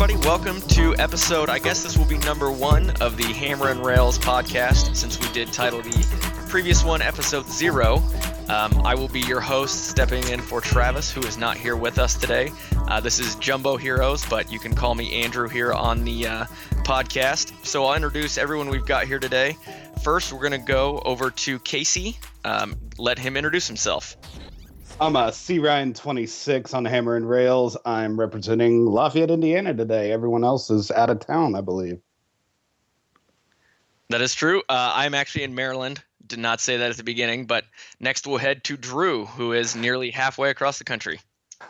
everybody. Welcome to episode, I guess this will be number one of the Hammer and Rails podcast, since we did title the previous one episode zero. Um, I will be your host, stepping in for Travis, who is not here with us today. Uh, this is Jumbo Heroes, but you can call me Andrew here on the uh, podcast. So I'll introduce everyone we've got here today. First, we're going to go over to Casey. Um, let him introduce himself. I'm a C Ryan 26 on Hammer and Rails. I'm representing Lafayette, Indiana today. Everyone else is out of town, I believe. That is true. Uh, I'm actually in Maryland. Did not say that at the beginning, but next we'll head to Drew, who is nearly halfway across the country.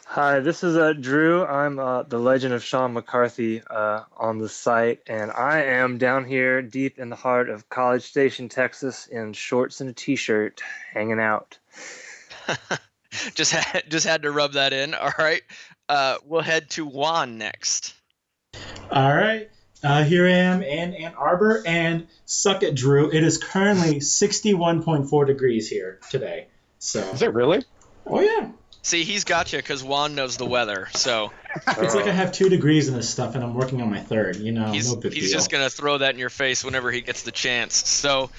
Hi, this is uh, Drew. I'm uh, the Legend of Sean McCarthy uh, on the site, and I am down here deep in the heart of College Station, Texas, in shorts and a t-shirt, hanging out. just had just had to rub that in. All right, uh, we'll head to Juan next. All right. Uh, here I am in Ann Arbor, and suck it, Drew. It is currently 61.4 degrees here today. So Is it really? Oh yeah, See, he's got you because Juan knows the weather. So it's like I have two degrees in this stuff, and I'm working on my third. You know, he's no big he's deal. just gonna throw that in your face whenever he gets the chance. So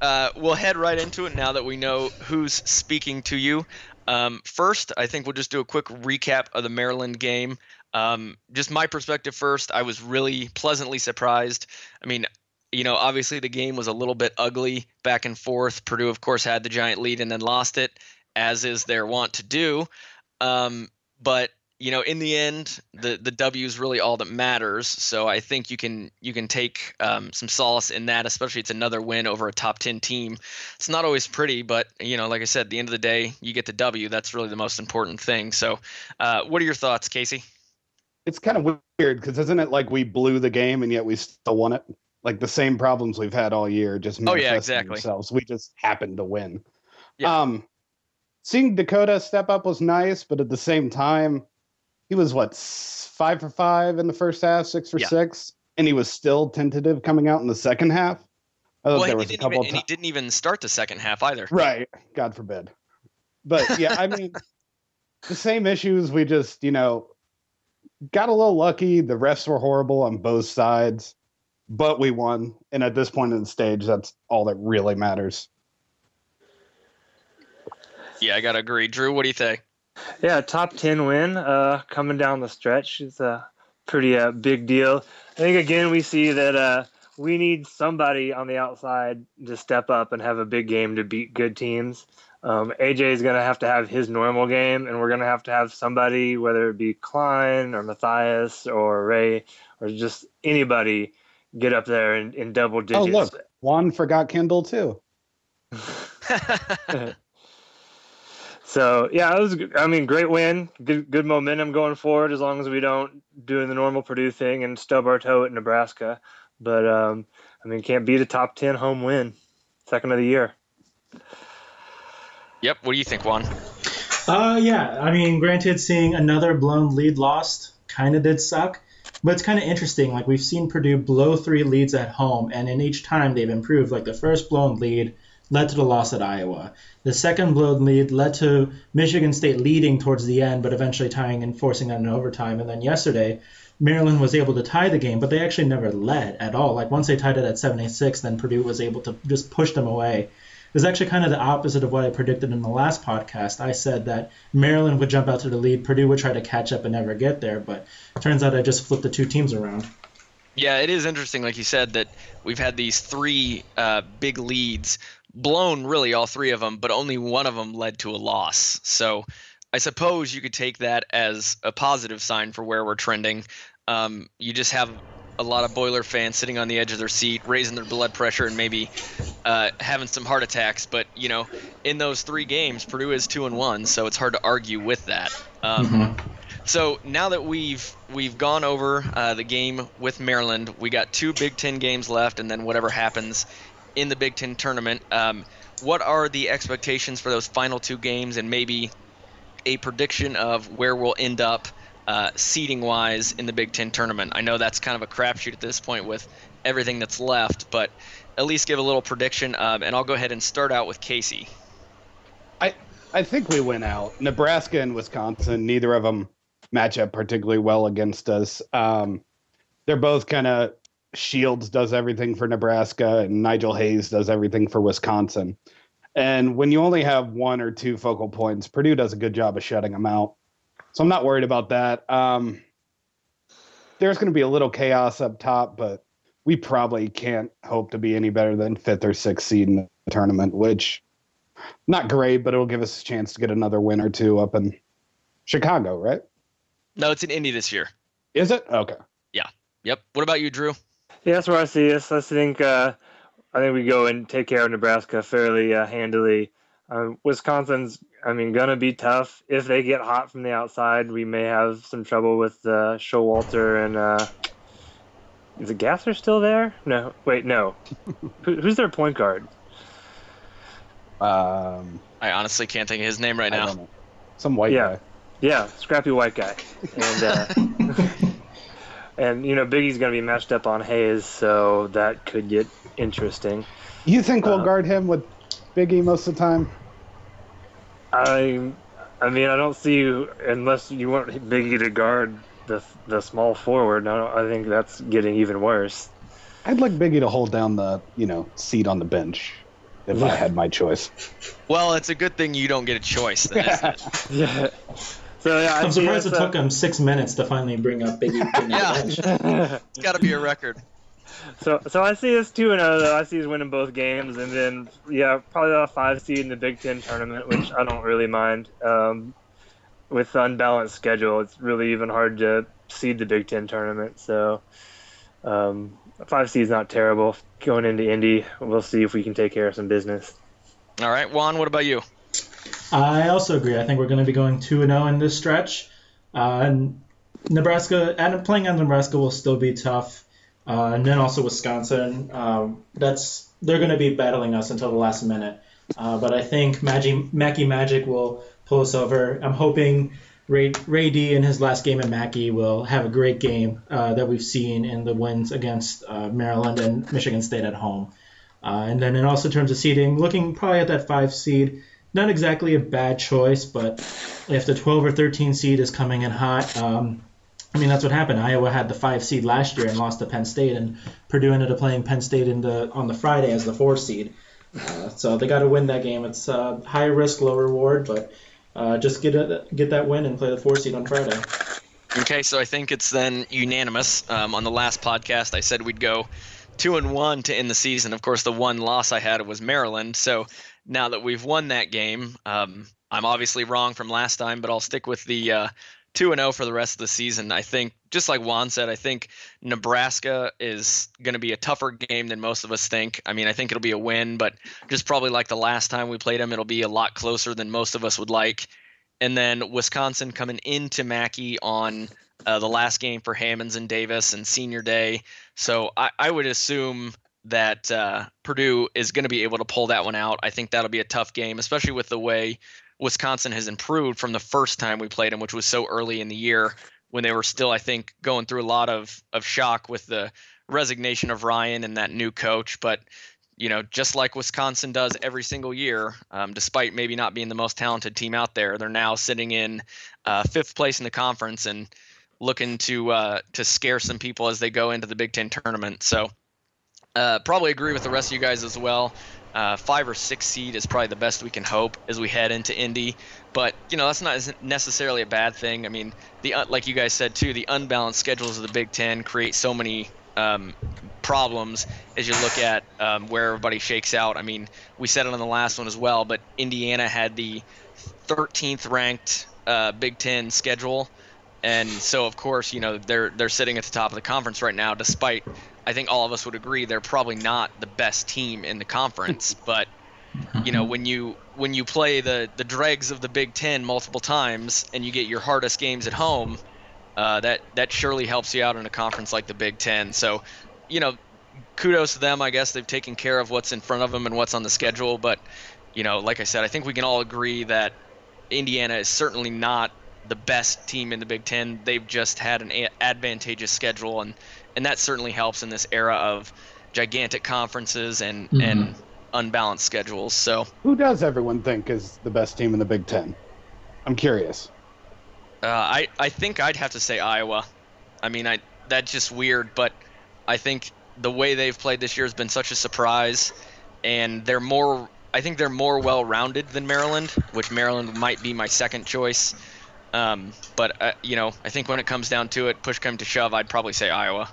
uh, we'll head right into it now that we know who's speaking to you. Um, first, I think we'll just do a quick recap of the Maryland game. Um, just my perspective first, I was really pleasantly surprised. I mean, you know, obviously the game was a little bit ugly back and forth. Purdue, of course, had the giant lead and then lost it, as is their wont to do. Um, but you know, in the end, the the W is really all that matters. So I think you can you can take um, some solace in that, especially it's another win over a top ten team. It's not always pretty, but you know, like I said, at the end of the day, you get the W. That's really the most important thing. So, uh, what are your thoughts, Casey? It's kind of weird because isn't it like we blew the game and yet we still won it? Like the same problems we've had all year just Oh, yeah, exactly. themselves. We just happened to win. Yeah. Um, seeing Dakota step up was nice, but at the same time, he was what five for five in the first half, six for Yeah. six, and he was still tentative coming out in the second half. I thought Well, there he was a didn't couple even, and he didn't even start the second half either. Right. God forbid. But yeah, I mean, the same issues. We just, you know, got a little lucky. The refs were horrible on both sides, but we won. And at this point in the stage, that's all that really matters. Yeah, I gotta agree. Drew, what do you think? Yeah, top 10 win uh, coming down the stretch is a pretty uh, big deal. I think, again, we see that uh, we need somebody on the outside to step up and have a big game to beat good teams. Um, AJ is going to have to have his normal game, and we're going to have to have somebody, whether it be Cline or Mathias or Ray or just anybody, get up there in, in double digits. Oh, look, Juan forgot Kendall too. So yeah, it was. I mean, great win. Good, good momentum going forward. As long as we don't do the normal Purdue thing and stub our toe at Nebraska. But um, I mean, can't beat a top ten home win, second of the year. yep. What do you think, Juan? Uh, yeah. I mean, granted, seeing another blown lead lost kind of did suck, but it's kind of interesting. Like we've seen Purdue blow three leads at home, and in each time they've improved. Like the first blown lead led to the loss at Iowa. The second blown lead led to Michigan State leading towards the end, but eventually tying and forcing that in overtime. And then yesterday, Maryland was able to tie the game, but they actually never led at all. Like once they tied it at 76, then Purdue was able to just push them away. It was actually kind of the opposite of what I predicted in the last podcast. I said that Maryland would jump out to the lead, Purdue would try to catch up and never get there, but turns out I just flipped the two teams around. Yeah, it is interesting, like you said, that we've had these three uh, big leads blown, really all three of them, but only one of them led to a loss. So I suppose you could take that as a positive sign for where we're trending. Um, you just have a lot of Boiler fans sitting on the edge of their seat, raising their blood pressure, and maybe uh, having some heart attacks. But you know, in those three games, Purdue is two and one, so it's hard to argue with that. Um, Mhm. So now that we've we've gone over uh, the game with Maryland, we got two Big Ten games left, and then whatever happens in the Big Ten tournament. Um, what are the expectations for those final two games, and maybe a prediction of where we'll end up uh, seeding wise in the Big Ten tournament? I know that's kind of a crapshoot at this point with everything that's left, but at least give a little prediction. Um, and I'll go ahead and start out with Casey. I I think we win out. Nebraska and Wisconsin, neither of them match up particularly well against us. Um, they're both kind of Shields does everything for Nebraska and Nigel Hayes does everything for Wisconsin. And when you only have one or two focal points, Purdue does a good job of shutting them out. So I'm not worried about that. Um, there's going to be a little chaos up top, but we probably can't hope to be any better than fifth or sixth seed in the tournament, which not great, but it'll give us a chance to get another win or two up in Chicago, right? No, it's in Indy this year. Is it? Okay. Yeah. Yep. What about you, Drew? Yeah, that's where I see us. I think uh, I think we go and take care of Nebraska fairly uh, handily. Um, Wisconsin's, I mean, gonna be tough. If they get hot from the outside, we may have some trouble with uh, Showalter and uh, is the Gasser still there? No, wait, no. Who, who's their point guard? Um, I honestly can't think of his name right now. Some white Yeah. guy. Yeah, scrappy white guy. And uh, and you know Biggie's gonna be matched up on Hayes, so that could get interesting. You think we'll Uh, guard him with Biggie most of the time? I, I mean, I don't see you unless you want Biggie to guard the the small forward. I, don't, I think that's getting even worse. I'd like Biggie to hold down the, you know, seat on the bench if I had my choice. Well, it's a good thing you don't get a choice. Then, isn't it? Yeah. So yeah, I I'm surprised it took him six minutes to finally bring up Biggie. Big Yeah. bench. It's got to be a record. so so I see us two and zero. Though I see us winning both games, and then yeah, probably a five seed in the Big Ten tournament, which I don't really mind. Um, with the unbalanced schedule, it's really even hard to seed the Big Ten tournament. So um, five seed is not terrible. Going into Indy, we'll see if we can take care of some business. All right, Juan. What about you? I also agree. I think we're going to be going 2 0 in this stretch. Uh, and Nebraska, and playing on Nebraska will still be tough. Uh, and then also Wisconsin. Um, that's They're going to be battling us until the last minute. Uh, but I think Maggie, Mackey Magic will pull us over. I'm hoping Ray, Ray D in his last game at Mackey will have a great game uh, that we've seen in the wins against uh, Maryland and Michigan State at home. Uh, and then in also terms of seeding, looking probably at that five seed, not exactly a bad choice, but if the 12 or 13 seed is coming in hot, um, I mean that's what happened. Iowa had the five seed last year and lost to Penn State, and Purdue ended up playing Penn State in the on the Friday as the four seed. Uh, so they got to win that game. It's uh, high risk, low reward, but uh, just get a, get that win and play the four seed on Friday. Okay, so I think it's then unanimous. Um, on the last podcast, I said we'd go two and one to end the season. Of course, the one loss I had was Maryland. So now that we've won that game, um, I'm obviously wrong from last time, but I'll stick with the uh, two and zero for the rest of the season. I think, just like Juan said, I think Nebraska is going to be a tougher game than most of us think. I mean, I think it'll be a win, but just probably like the last time we played them, it'll be a lot closer than most of us would like. And then Wisconsin coming into Mackey on uh, the last game for Hammons and Davis and Senior Day. So I, I would assume that uh, Purdue is going to be able to pull that one out. I think that'll be a tough game, especially with the way Wisconsin has improved from the first time we played them, which was so early in the year when they were still, I think, going through a lot of, of shock with the resignation of Ryan and that new coach. But you know, just like Wisconsin does every single year, um, despite maybe not being the most talented team out there, they're now sitting in uh, fifth place in the conference and looking to uh, to scare some people as they go into the Big Ten tournament. So, uh, probably agree with the rest of you guys as well. Uh, five or six seed is probably the best we can hope as we head into Indy. But you know that's not necessarily a bad thing. I mean, the like you guys said too, the unbalanced schedules of the Big Ten create so many um, problems as you look at um, where everybody shakes out. I mean, we said it on the last one as well, but Indiana had the 13th ranked uh, Big Ten schedule, and so of course you know they're they're sitting at the top of the conference right now. Despite I think all of us would agree they're probably not the best team in the conference, but you know when you when you play the the dregs of the Big Ten multiple times and you get your hardest games at home. Uh, that that surely helps you out in a conference like the Big Ten. So, you know, kudos to them. I guess they've taken care of what's in front of them and what's on the schedule. But, you know, like I said, I think we can all agree that Indiana is certainly not the best team in the Big Ten. They've just had an a- advantageous schedule, and and that certainly helps in this era of gigantic conferences and Mhm. and unbalanced schedules. So. Who does everyone think is the best team in the Big Ten? I'm curious. Uh, I I think I'd have to say Iowa. I mean, I that's just weird. But I think the way they've played this year has been such a surprise, and they're more. I think they're more well-rounded than Maryland, which Maryland might be my second choice. Um, but uh, you know, I think when it comes down to it, push come to shove, I'd probably say Iowa.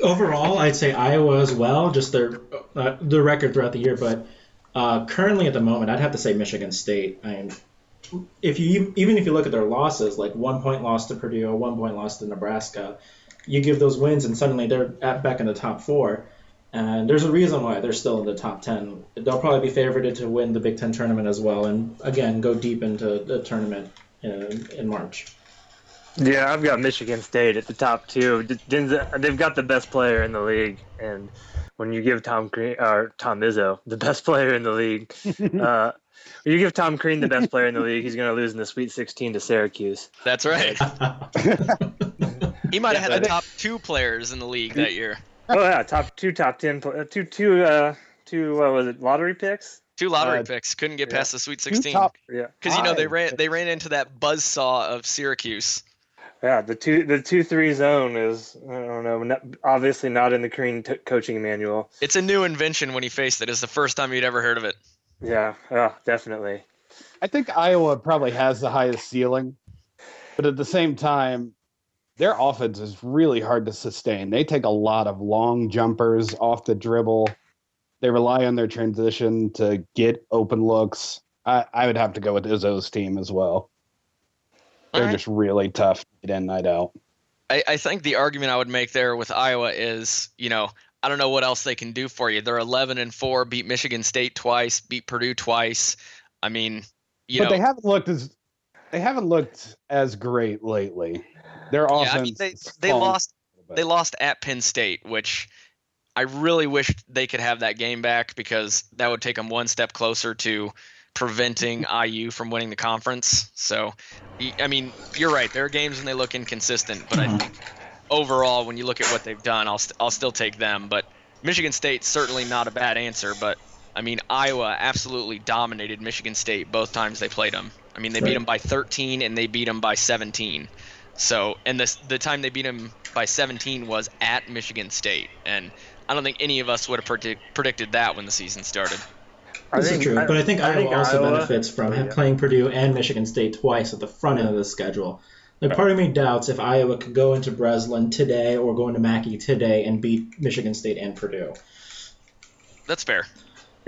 Overall, I'd say Iowa as well, just their uh, the record throughout the year. But uh, currently, at the moment, I'd have to say Michigan State. I mean, if you even if you look at their losses, like one point loss to Purdue, one point loss to Nebraska, you give those wins, and suddenly they're at, back in the top four. And there's a reason why they're still in the top 10. They'll probably be favored to win the Big Ten tournament as well, and again, go deep into the tournament in, in March. Yeah, I've got Michigan State at the top two. They've got the best player in the league, and when you give Tom Crean or Tom Izzo the best player in the league, uh, you give Tom Crean the best player in the league, he's going to lose in the Sweet 16 to Syracuse. That's right. he might have had the top two players in the league that year. Oh yeah, top two, top ten, uh, two, two, uh, two. What was it? Lottery picks. Two lottery uh, picks couldn't get yeah. past the Sweet 16. Top yeah, because you know they ran they ran into that buzz saw of Syracuse. Yeah, the two the two three zone is I don't know not, obviously not in the Crean t- coaching manual. It's a new invention when he faced it. It's the first time you'd ever heard of it. Yeah, yeah, definitely. I think Iowa probably has the highest ceiling, but at the same time, their offense is really hard to sustain. They take a lot of long jumpers off the dribble. They rely on their transition to get open looks. I, I would have to go with Izzo's team as well. They're right. just really tough night in, night out. I, I think the argument I would make there with Iowa is, you know, I don't know what else they can do for you. They're 11 and four, beat Michigan State twice, beat Purdue twice. I mean, you but know, they haven't looked as they haven't looked as great lately. Their offense. Yeah, I mean, they they lost they lost at Penn State, which I really wish they could have that game back because that would take them one step closer to preventing IU from winning the conference. So, I mean, you're right. There are games when they look inconsistent, but I mm-hmm. think overall, when you look at what they've done, I'll st- I'll still take them. But Michigan State certainly not a bad answer. But I mean, Iowa absolutely dominated Michigan State both times they played them. I mean, they right. beat them by 13 and they beat them by 17. So, and this the time they beat them by 17 was at Michigan State, and I don't think any of us would have predict, predicted that when the season started. This is true, I, but I think I Iowa think also Iowa, benefits from yeah. playing Purdue and Michigan State twice at the front end of the schedule. Like part of me doubts if Iowa could go into Breslin today or go into Mackey today and beat Michigan State and Purdue. That's fair.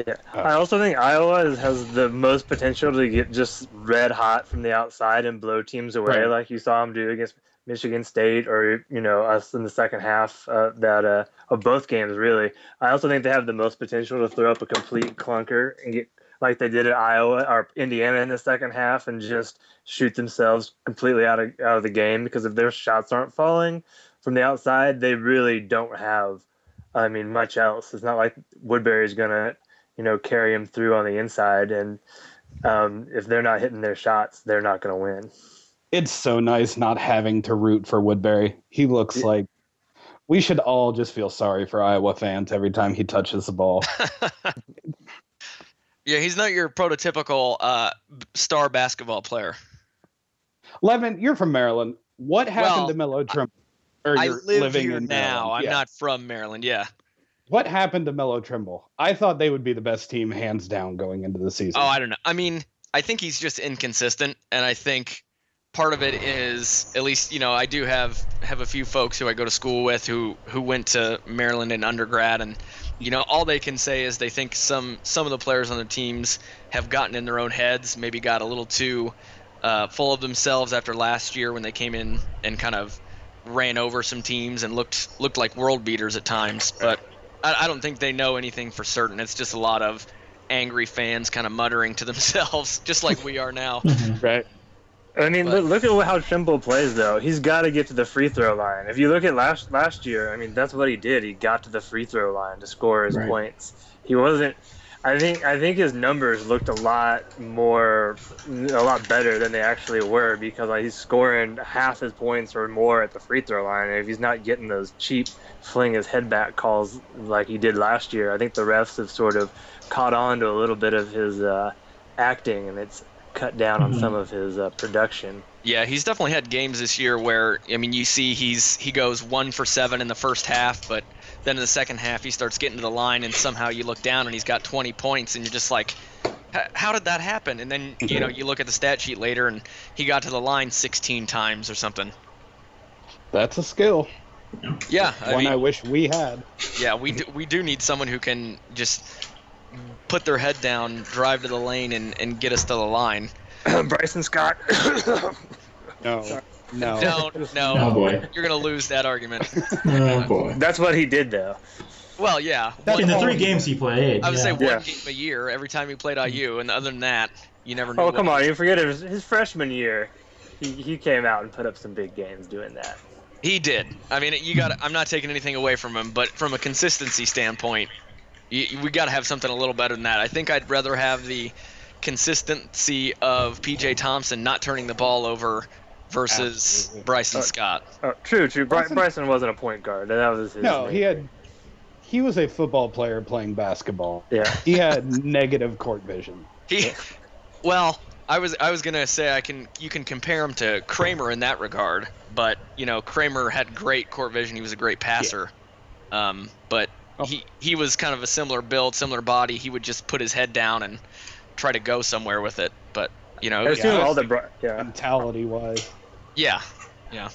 Yeah, I also think Iowa has the most potential to get just red hot from the outside and blow teams away, right. like you saw them do against Michigan State or you know us in the second half uh, that uh, of both games. Really, I also think they have the most potential to throw up a complete clunker and get like they did at Iowa or Indiana in the second half and just shoot themselves completely out of out of the game because if their shots aren't falling from the outside, they really don't have. I mean, much else. It's not like Woodbury is gonna, you know, carry them through on the inside, and um, if they're not hitting their shots, they're not gonna win it's so nice not having to root for Woodbury. He looks yeah. like we should all just feel sorry for Iowa fans every time he touches the ball. yeah, he's not your prototypical uh, star basketball player. Levin, you're from Maryland. What happened well, to Melo Trimble? I live here now. I'm yeah. not from Maryland. Yeah. What happened to Melo Trimble? I thought they would be the best team hands down going into the season. Oh, I don't know. I mean, I think he's just inconsistent, and I think part of it is at least you know I do have have a few folks who I go to school with who who went to Maryland in undergrad and you know all they can say is they think some some of the players on the teams have gotten in their own heads maybe got a little too uh, full of themselves after last year when they came in and kind of ran over some teams and looked looked like world beaters at times but I, I don't think they know anything for certain it's just a lot of angry fans kind of muttering to themselves just like we are now mhm. right I mean, but, look at how Trimble plays though. He's got to get to the free throw line. If you look at last last year, I mean, that's what he did. He got to the free throw line to score his right. points. He wasn't. I think I think his numbers looked a lot more, a lot better than they actually were because like, he's scoring half his points or more at the free throw line. And if he's not getting those cheap fling his head back calls like he did last year, I think the refs have sort of caught on to a little bit of his uh, acting, and it's cut down on Mhm. some of his uh, production. Yeah, he's definitely had games this year where I mean, you see he's he goes one for seven in the first half, but then in the second half he starts getting to the line, and somehow you look down and he's got 20 points, and you're just like, how did that happen? And then you know you look at the stat sheet later, and he got to the line 16 times or something. That's a skill. Yeah, I one mean, I wish we had. yeah, we do, we do need someone who can just put their head down, drive to the lane, and, and get us to the line. Bryson Scott. No, no. Don't, no, Oh boy. you're gonna lose that argument. Oh boy. That's what he did, though. Well, yeah, That's In the one- three games he played. I would yeah. say one Yeah. game a year every time he played IU, and other than that, you never knew. Oh, come on. You forget it was his freshman year. He, he came out and put up some big games doing that. He did. I mean, you got. I'm not taking anything away from him, but from a consistency standpoint, you, we got to have something a little better than that. I think I'd rather have the consistency of PJ Thompson not turning the ball over versus Absolutely. Bryson Uh, Scott. Oh, true, true. Bry- Bryson- Bryson wasn't a point guard. That was his. No, he had. thing. He was a football player playing basketball. Yeah. He had negative court vision. He, well, I was I was gonna say I can you can compare him to Kramer in that regard, but you know Kramer had great court vision. He was a great passer, yeah. um, but Oh. he he was kind of a similar build, similar body. He would just put his head down and try to go somewhere with it. But you know, I assume yeah. all the Bry- yeah, Mentality wise. Yeah, yeah.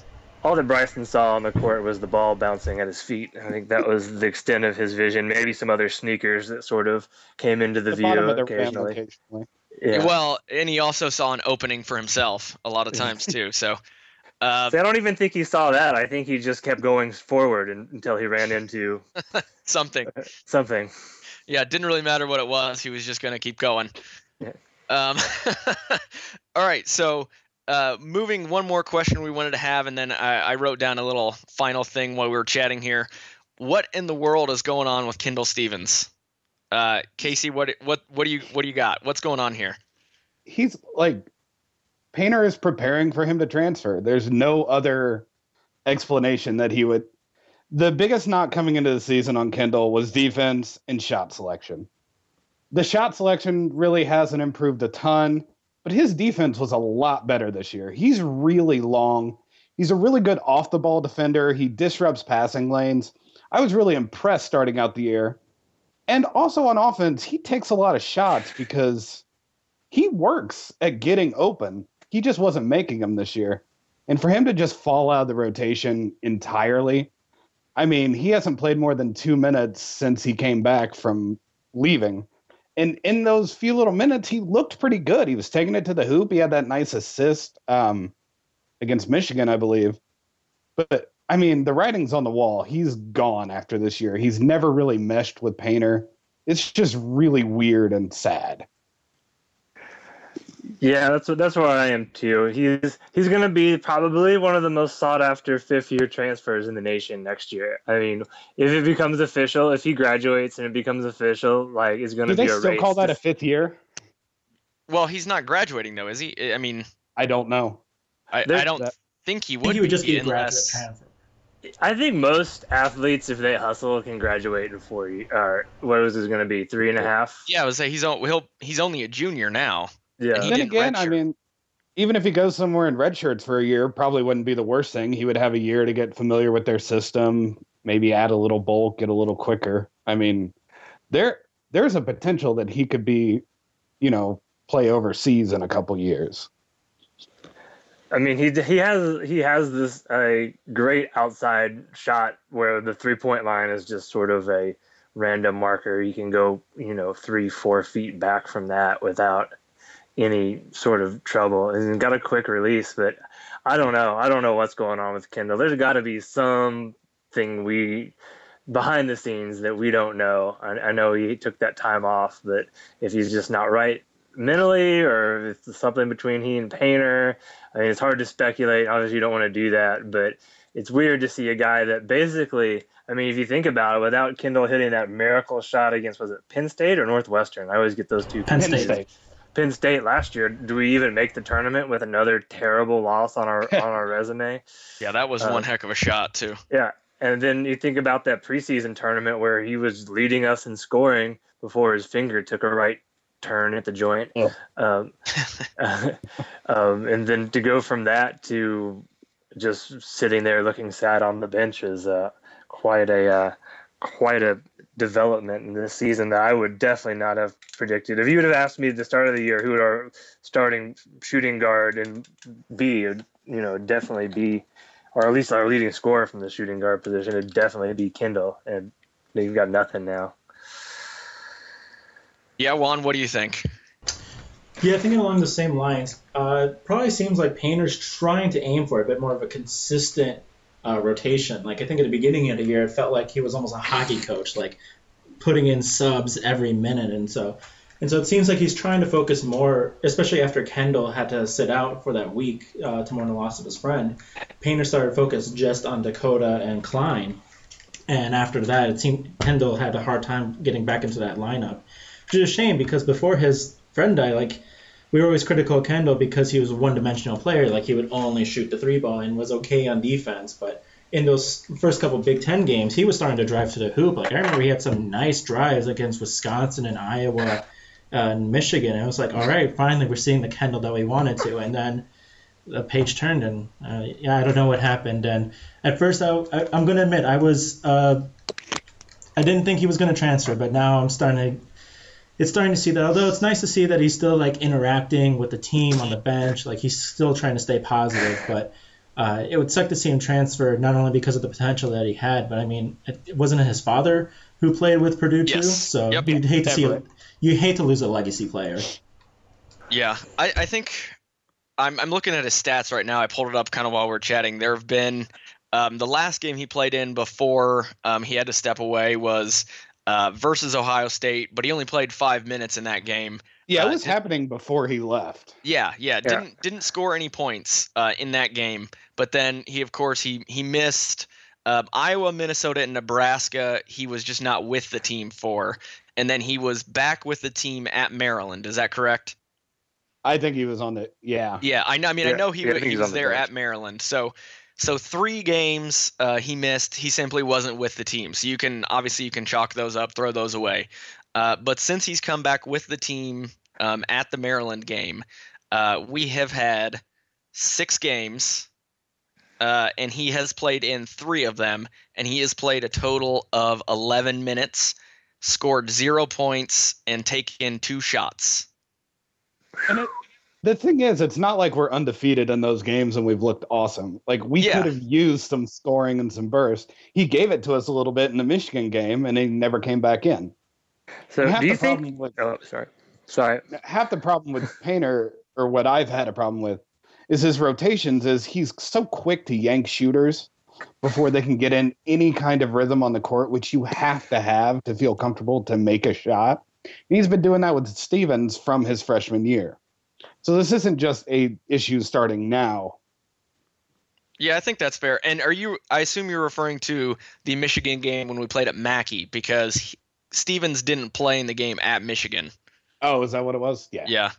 all that Bryson saw on the court was the ball bouncing at his feet. I think that was the extent of his vision. Maybe some other sneakers that sort of came into the, The view of the occasionally. occasionally. Yeah. Well, and he also saw an opening for himself a lot of times too. So, uh, See, I don't even think he saw that. I think he just kept going forward and, until he ran into something. something. Yeah, it didn't really matter what it was. He was just going to keep going. Yeah. Um, all right. So, uh, moving one more question we wanted to have, and then I, I wrote down a little final thing while we were chatting here. What in the world is going on with Kendall Stephens? Uh, Casey, what what what do you what do you got? What's going on here? He's like Painter is preparing for him to transfer. There's no other explanation that he would. The biggest knock coming into the season on Kendall was defense and shot selection. The shot selection really hasn't improved a ton, but his defense was a lot better this year. He's really long. He's a really good off the ball defender. He disrupts passing lanes. I was really impressed starting out the year. And also on offense, he takes a lot of shots because he works at getting open. He just wasn't making them this year. And for him to just fall out of the rotation entirely, I mean, he hasn't played more than two minutes since he came back from leaving. And in those few little minutes, he looked pretty good. He was taking it to the hoop. He had that nice assist um, against Michigan, I believe. But I mean, the writing's on the wall. He's gone after this year. He's never really meshed with Painter. It's just really weird and sad. Yeah, that's what that's where I am too. He's he's gonna be probably one of the most sought after fifth year transfers in the nation next year. I mean, if it becomes official, if he graduates and it becomes official, like it's gonna Do they be a still race. call that to- a fifth year? Well, he's not graduating though, is he? I mean, I don't know. I, I don't that- think he would, think he would just be a graduate unless. transfer. I think most athletes, if they hustle, can graduate in four. ye- Or what was it going to be? Three and a half. Yeah, I would say he's he'll he's only a junior now. Yeah. He then did again, I mean, even if he goes somewhere in red shirts for a year, probably wouldn't be the worst thing. He would have a year to get familiar with their system, maybe add a little bulk, get a little quicker. I mean, there there's a potential that he could be, you know, play overseas in a couple years. I mean, he he has he has this a great outside shot where the three point line is just sort of a random marker. You can go, you know, three four feet back from that without any sort of trouble. And got a quick release, but I don't know. I don't know what's going on with Kendall. There's got to be something we behind the scenes that we don't know. I, I know he took that time off, but if he's just not right mentally or if it's something between he and Painter. I mean, it's hard to speculate. Obviously, you don't want to do that, but it's weird to see a guy that basically, I mean, if you think about it, without Kendall hitting that miracle shot against, was it Penn State or Northwestern? I always get those two. Penn. State. Penn State last year. Do we even make the tournament with another terrible loss on our on our resume? Yeah, that was Uh, one heck of a shot too. Yeah. And then you think about that preseason tournament where he was leading us in scoring before his finger took a right turn at the joint. Yeah. Um, um, and then to go from that to just sitting there looking sad on the bench is uh, quite a uh, quite a development in this season that I would definitely not have predicted. If you would have asked me at the start of the year who would our starting shooting guard and be, would, you know, definitely be, or at least our leading scorer from the shooting guard position, it'd definitely be Kendall, and they've got nothing now. Yeah, Juan, what do you think? Yeah, thinking along the same lines. Uh, probably seems like Painter's trying to aim for a bit more of a consistent uh, rotation. Like I think at the beginning of the year, it felt like he was almost a hockey coach, like putting in subs every minute, and so and so it seems like he's trying to focus more, especially after Kendall had to sit out for that week uh, to mourn the loss of his friend. Painter started focus just on Dakota and Cline, and after that, it seemed Kendall had a hard time getting back into that lineup, which is a shame because before his friend died, like we were always critical of Kendall because he was a one-dimensional player. Like he would only shoot the three ball and was okay on defense. But in those first couple Big Ten games, he was starting to drive to the hoop. Like I remember he had some nice drives against Wisconsin and Iowa uh, and Michigan. I was like, all right, finally we're seeing the Kendall that we wanted to. And then the page turned, and uh, yeah, I don't know what happened. And at first, I, I, I'm going to admit I was. Uh, I didn't think he was going to transfer, but now I'm starting to it's starting to see that although it's nice to see that he's still like interacting with the team on the bench like he's still trying to stay positive but uh, it would suck to see him transfer not only because of the potential that he had but i mean it, it wasn't his father who played with purdue too so Yep. you'd hate to see you hate to lose a legacy player Yeah, I, I think I'm, I'm looking at his stats right now. I pulled it up kind of while we are chatting. There have been um, the last game he played in before um, he had to step away was uh, versus Ohio State, but he only played five minutes in that game. Yeah, Uh, it was did- happening before he left. Yeah, yeah, didn't didn't score any points uh, in that game. But then he, of course, he he missed um, Iowa, Minnesota, and Nebraska. He was just not with the team for, and then he was back with the team at Maryland. Is that correct? I think he was on the yeah. Yeah, I know. I mean, I know he yeah, I he he's was the there bench. at Maryland. So, so three games uh, he missed. He simply wasn't with the team. So you can obviously you can chalk those up, throw those away. Uh, but since he's come back with the team um, at the Maryland game, uh, we have had six games, uh, and he has played in three of them, and he has played a total of 11 minutes, scored zero points, and taken two shots. And it, the thing is, it's not like we're undefeated in those games and we've looked awesome. Like we Yeah. could have used some scoring and some burst. He gave it to us a little bit in the Michigan game, and he never came back in. So do you think? with Oh, sorry, sorry. half the problem with Painter, or what I've had a problem with, is his rotations. Is he's so quick to yank shooters before they can get in any kind of rhythm on the court, which you have to have to feel comfortable to make a shot. And he's been doing that with Stephens from his freshman year. So this isn't just a issue starting now. Yeah, I think that's fair. And are you? I assume you're referring to the Michigan game when we played at Mackey because he, Stephens didn't play in the game at Michigan. Oh, is that what it was? Yeah. Yeah.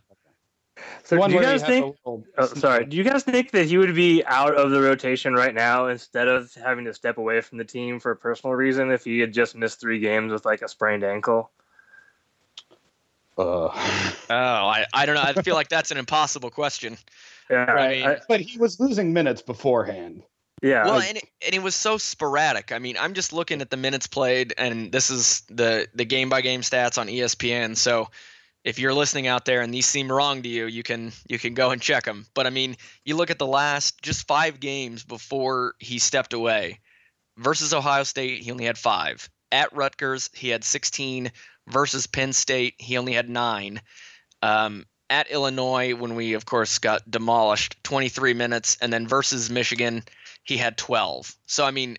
So one do you guys think? little- Oh, sorry. Do you guys think that he would be out of the rotation right now instead of having to step away from the team for a personal reason if he had just missed three games with like a sprained ankle? Uh, Oh, I, I don't know. I feel like that's an impossible question. Yeah, right. I- but he was losing minutes beforehand. yeah. Well, and it, and it was so sporadic. I mean, I'm just looking at the minutes played, and this is the the game by game stats on ESPN. So, if you're listening out there and these seem wrong to you, you can you can go and check them. But I mean, you look at the last just five games before he stepped away. Versus Ohio State, he only had five. At Rutgers, he had 16. Versus Penn State, he only had nine. Um, at Illinois, when we of course got demolished, 23 minutes, and then versus Michigan, he had 12. So I mean,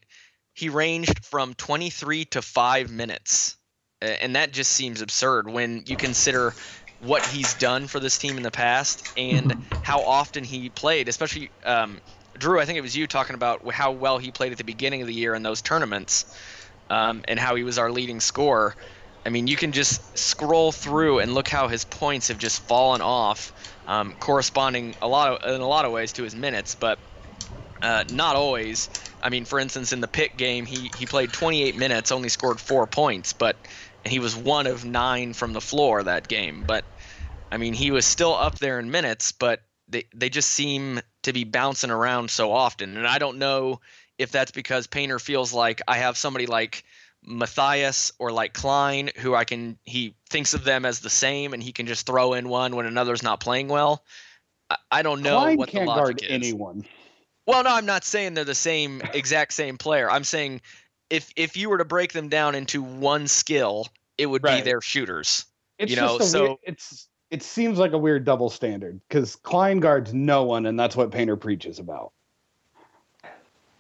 he ranged from 23 to five minutes, and that just seems absurd when you consider what he's done for this team in the past and how often he played. Especially um, Drew, I think it was you talking about how well he played at the beginning of the year in those tournaments, um, and how he was our leading scorer. I mean, you can just scroll through and look how his points have just fallen off, um, corresponding a lot of, in a lot of ways to his minutes, but uh, not always. I mean, for instance, in the Pitt game, he he played 28 minutes, only scored four points, but and he was one of nine from the floor that game. But I mean, he was still up there in minutes, but they they just seem to be bouncing around so often, and I don't know if that's because Painter feels like I have somebody like Mathias or like Cline who I can he thinks of them as the same and he can just throw in one when another's not playing well. I, I don't know Cline what the can't logic guard is. anyone. Well, no, I'm not saying they're the same exact same player. I'm saying if if you were to break them down into one skill, it would be their shooters. It's You know, so- weird, it's it seems like a weird double standard because Cline guards no one, and that's what Painter preaches about.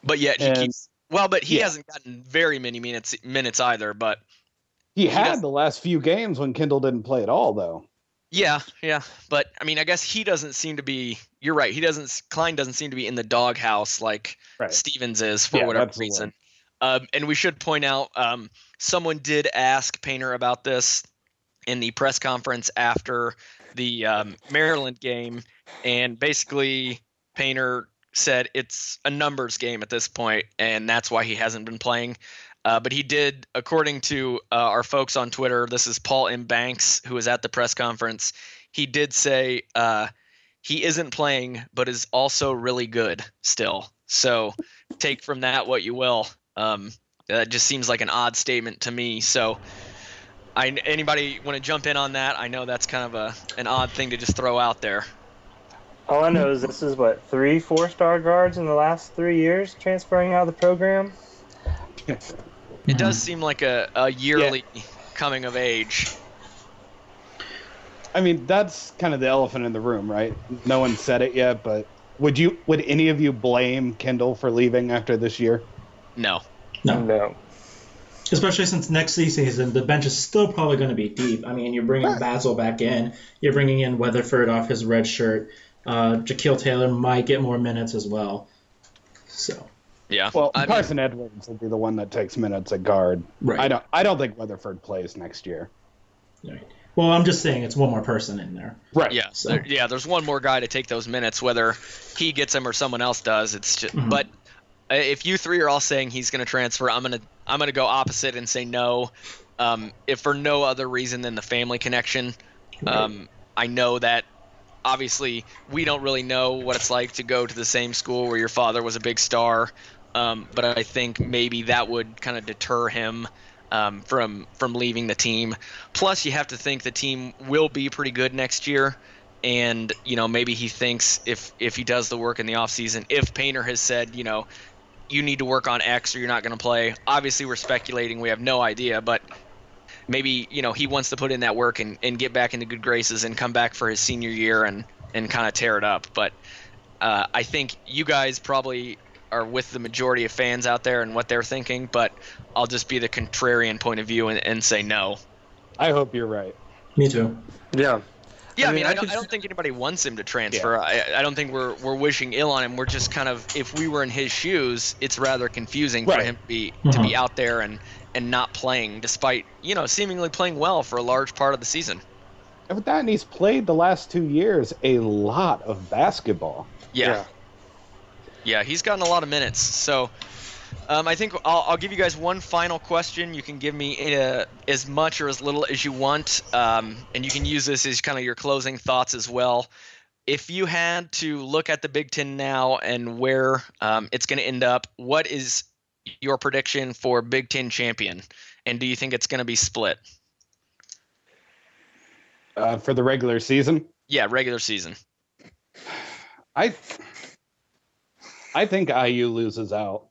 But yet he And- keeps well, but he yeah. hasn't gotten very many minutes minutes either. But He had the last few games when Kendall didn't play at all, though. yeah, yeah. But I mean, I guess he doesn't seem to be. You're right. He doesn't. Cline doesn't seem to be in the doghouse like Right. Stephens is for Yeah, whatever the reason. Um, and we should point out, um, someone did ask Painter about this in the press conference after the um, Maryland game, and basically Painter said it's a numbers game at this point, and that's why he hasn't been playing. Uh, but he did, according to uh, our folks on Twitter, this is Paul M. Banks, who was at the press conference. He did say uh, he isn't playing, but is also really good still. So take from that what you will. Um, that just seems like an odd statement to me. So, I anybody want to jump in on that? I know that's kind of a an odd thing to just throw out there. All I know is this is what three four-star guards in the last three years transferring out of the program. It does seem like a, a yearly coming of age. I mean, that's kind of the elephant in the room, right? No one said it yet, but would you? Would any of you blame Kendall for leaving after this year? No. No. No. Especially since next season the bench is still probably going to be deep. I mean, you're bringing Basil back in. You're bringing in Weatherford off his red shirt. Uh, Jacquil Taylor might get more minutes as well. So Yeah. Well, I mean, Carsen Edwards will be the one that takes minutes at guard. right. I don't. I don't think Weatherford plays next year. right. Well, I'm just saying it's one more person in there. Right. yeah, So- there- yeah. There's one more guy to take those minutes, whether he gets them or someone else does. It's just, Mhm. but uh, if you three are all saying he's going to transfer, I'm gonna I'm gonna go opposite and say no. Um, if for no other reason than the family connection, um, I know that obviously we don't really know what it's like to go to the same school where your father was a big star. Um, but I think maybe that would kind of deter him um, from from leaving the team. Plus, you have to think the team will be pretty good next year, and you know maybe he thinks if if he does the work in the offseason, if Painter has said you know you need to work on X or you're not going to play. Obviously, we're speculating; we have no idea, but maybe you know he wants to put in that work and, and get back into good graces and come back for his senior year and and kind of tear it up. But uh, I think you guys probably are with the majority of fans out there and what they're thinking. But I'll just be the contrarian point of view and, and say no. I hope you're right. Me too. Yeah. Yeah, I, I mean, mean, I, I don't, could- I don't think anybody wants him to transfer. I, I don't think we're we're wishing ill on him. We're just kind of, if we were in his shoes, it's rather confusing for him to be to Mhm. be out there and and not playing, despite you know seemingly playing well for a large part of the season. And with that, and he's played the last two years a lot of basketball. Yeah, yeah, he's gotten a lot of minutes. So. Um, I think I'll, I'll give you guys one final question. You can give me uh, as much or as little as you want, um, and you can use this as kind of your closing thoughts as well. If you had to look at the Big Ten now and where um, it's going to end up, what is your prediction for Big Ten champion? And do you think it's going to be split? Uh, for the regular season, Yeah, regular season. I I think IU loses out.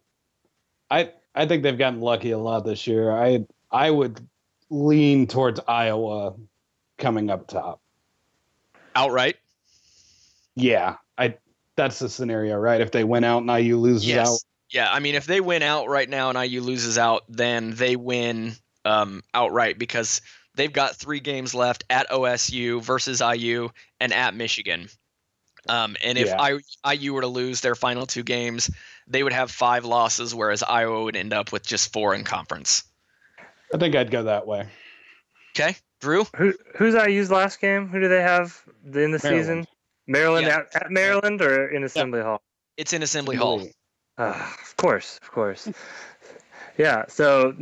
I I think they've gotten lucky a lot this year. I I would lean towards Iowa coming up top. Outright? Yeah, I that's the scenario, right? If they win out and IU loses Yes. out, Yeah, I mean, if they win out right now and IU loses out, then they win um, outright because they've got three games left at OSU versus IU and at Michigan. Um, and if Yeah. I, IU were to lose their final two games, they would have five losses, whereas Iowa would end up with just four in conference. I think I'd go that way. Okay, Drew? Who who's IU's last game? Who do they have in the Maryland. season? Maryland Yeah. at, at Maryland or in Assembly Hall? It's in Assembly Hall. Ah, of course, of course. yeah, so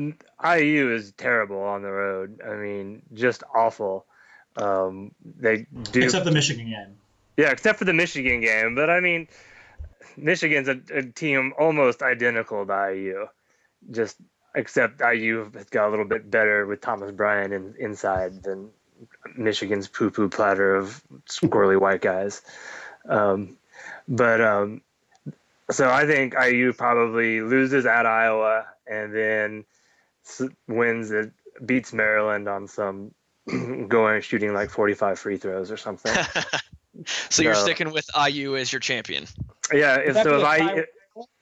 IU is terrible on the road. I mean, just awful. Um, they do Except the Michigan game. Yeah, except for the Michigan game. But I mean, Michigan's a, a team almost identical to IU, just except IU has got a little bit better with Thomas Bryant in, inside than Michigan's poo poo platter of squirrely white guys. Um, but um, so I think IU probably loses at Iowa and then wins it, beats Maryland on some going shooting like 45 free throws or something. so you're sticking with IU as your champion. Yeah, if, so if a I tie?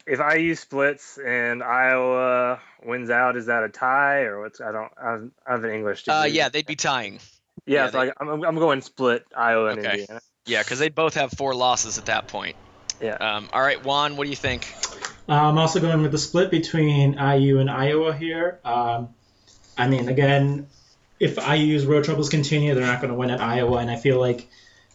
if IU splits and Iowa wins out, is that a tie or what's? I don't. I'm, I have an English. Uh, yeah, they'd be tying. yeah. yeah, so I, I'm I'm going split Iowa and Indiana. Yeah, because they both have four losses at that point. Yeah. Um, all right, Juan, what do you think? Uh, I'm also going with the split between IU and Iowa here. Um, I mean, again, if IU's road troubles continue, they're not going to win at Iowa, and I feel like,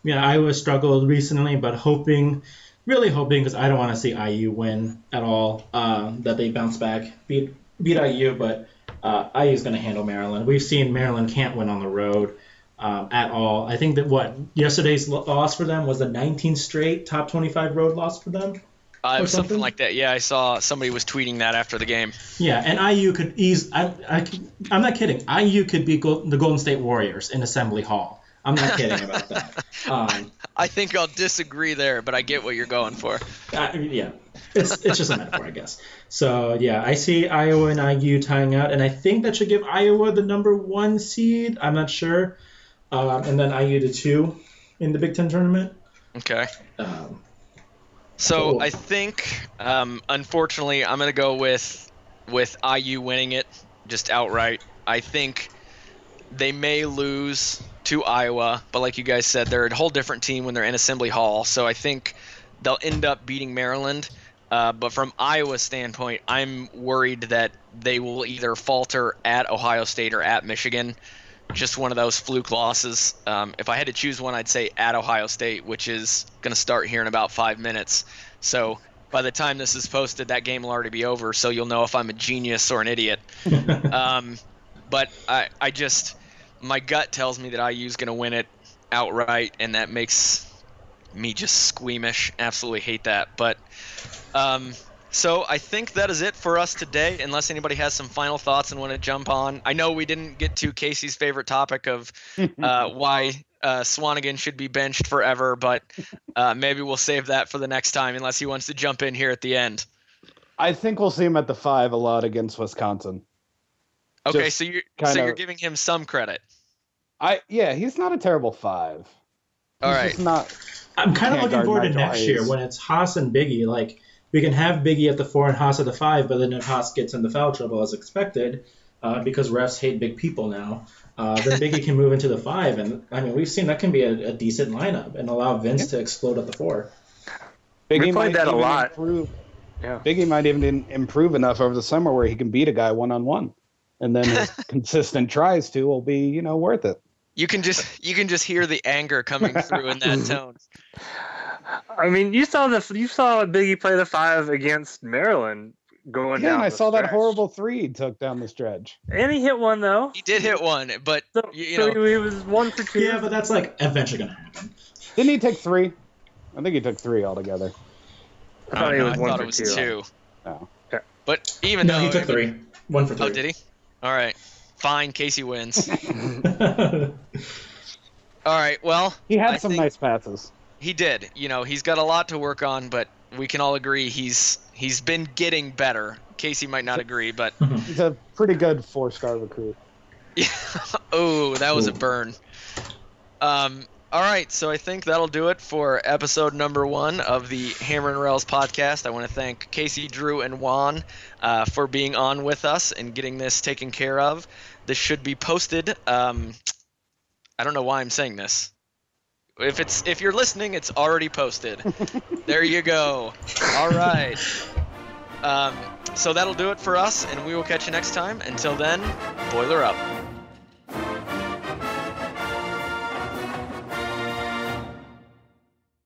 yeah, Iowa struggled recently, but hoping, really hoping, because I don't want to see IU win at all, um, that they bounce back, beat beat IU, but uh, IU is going to handle Maryland. We've seen Maryland can't win on the road. Um, at all. I think that what yesterday's loss for them was the 19th straight top 25 road loss for them. Uh, it Or was something something? like that. Yeah, I saw somebody was tweeting that after the game. Yeah, and IU could ease. I, I, I'm not kidding. IU could beat Go, the Golden State Warriors in Assembly Hall. I'm not kidding about that. Um, I think I'll disagree there, but I get what you're going for. I, yeah, it's it's just a metaphor, I guess. So yeah, I see Iowa and IU tying out, and I think that should give Iowa the number one seed. I'm not sure, um, and then IU to two in the Big Ten tournament. Okay. Um, So Cool. I think, um, unfortunately, I'm gonna go with with IU winning it just outright. I think they may lose to Iowa, but like you guys said, they're a whole different team when they're in Assembly Hall. So I think they'll end up beating Maryland. Uh, but from Iowa's standpoint, I'm worried that they will either falter at Ohio State or at Michigan. Just one of those fluke losses. Um, if I had to choose one, I'd say at Ohio State, which is going to start here in about five minutes. So by the time this is posted, that game will already be over. So you'll know if I'm a genius or an idiot. Um, but I, I just, my gut tells me that IU's going to win it outright, and that makes me just squeamish. Absolutely hate that. But um, so I think that is it for us today. Unless anybody has some final thoughts and want to jump on, I know we didn't get to Casey's favorite topic of uh, why uh, Swanigan should be benched forever, but uh, maybe we'll save that for the next time. Unless he wants to jump in here at the end. I think we'll see him at the five a lot against Wisconsin. Okay, Just so you're kind so you're giving him some credit. I yeah, he's not a terrible five. All He's right. not. I'm kind of looking forward to next Hayes. year when it's Haas and Biggie. Like we can have Biggie at the four and Haas at the five, but then if Haas gets into foul trouble as expected, uh, because refs hate big people now, uh, then Biggie can move into the five. And I mean, we've seen that can be a, a decent lineup and allow Vince to explode at the four. Biggie We played might that a lot. Improve, Yeah. Biggie might even improve enough over the summer where he can beat a guy one on one, and then his consistent tries to will be you know worth it. You can just you can just hear the anger coming through in that tone. I mean, you saw the you saw Biggie play the five against Maryland going Yeah, down. and I the saw that horrible three he took down the stretch. and he hit one though. He did hit one, but So, you, you so know, he was one for two. Yeah, but that's like eventually gonna happen. Didn't he take three? I think he took three altogether. I thought Oh, he uh, was I one for it was two. two. Oh. Yeah. But even No, though he took it three. One for oh, three. Oh, did he? All right, fine. Casey wins. All right. Well, He had I some think- nice passes. He did. You know, he's got a lot to work on, but we can all agree he's he's been getting better. Casey might not agree, but He's a pretty good four star recruit. oh, that was a burn. Um. All right, so I think that'll do it for episode number one of the Hammer and Rails podcast. I want to thank Casey, Drew, and Juan uh, for being on with us and getting this taken care of. This should be posted. Um, I don't know why I'm saying this. If it's if you're listening, it's already posted. there you go. All right. Um, so that'll do it for us, and we will catch you next time. Until then, boiler up.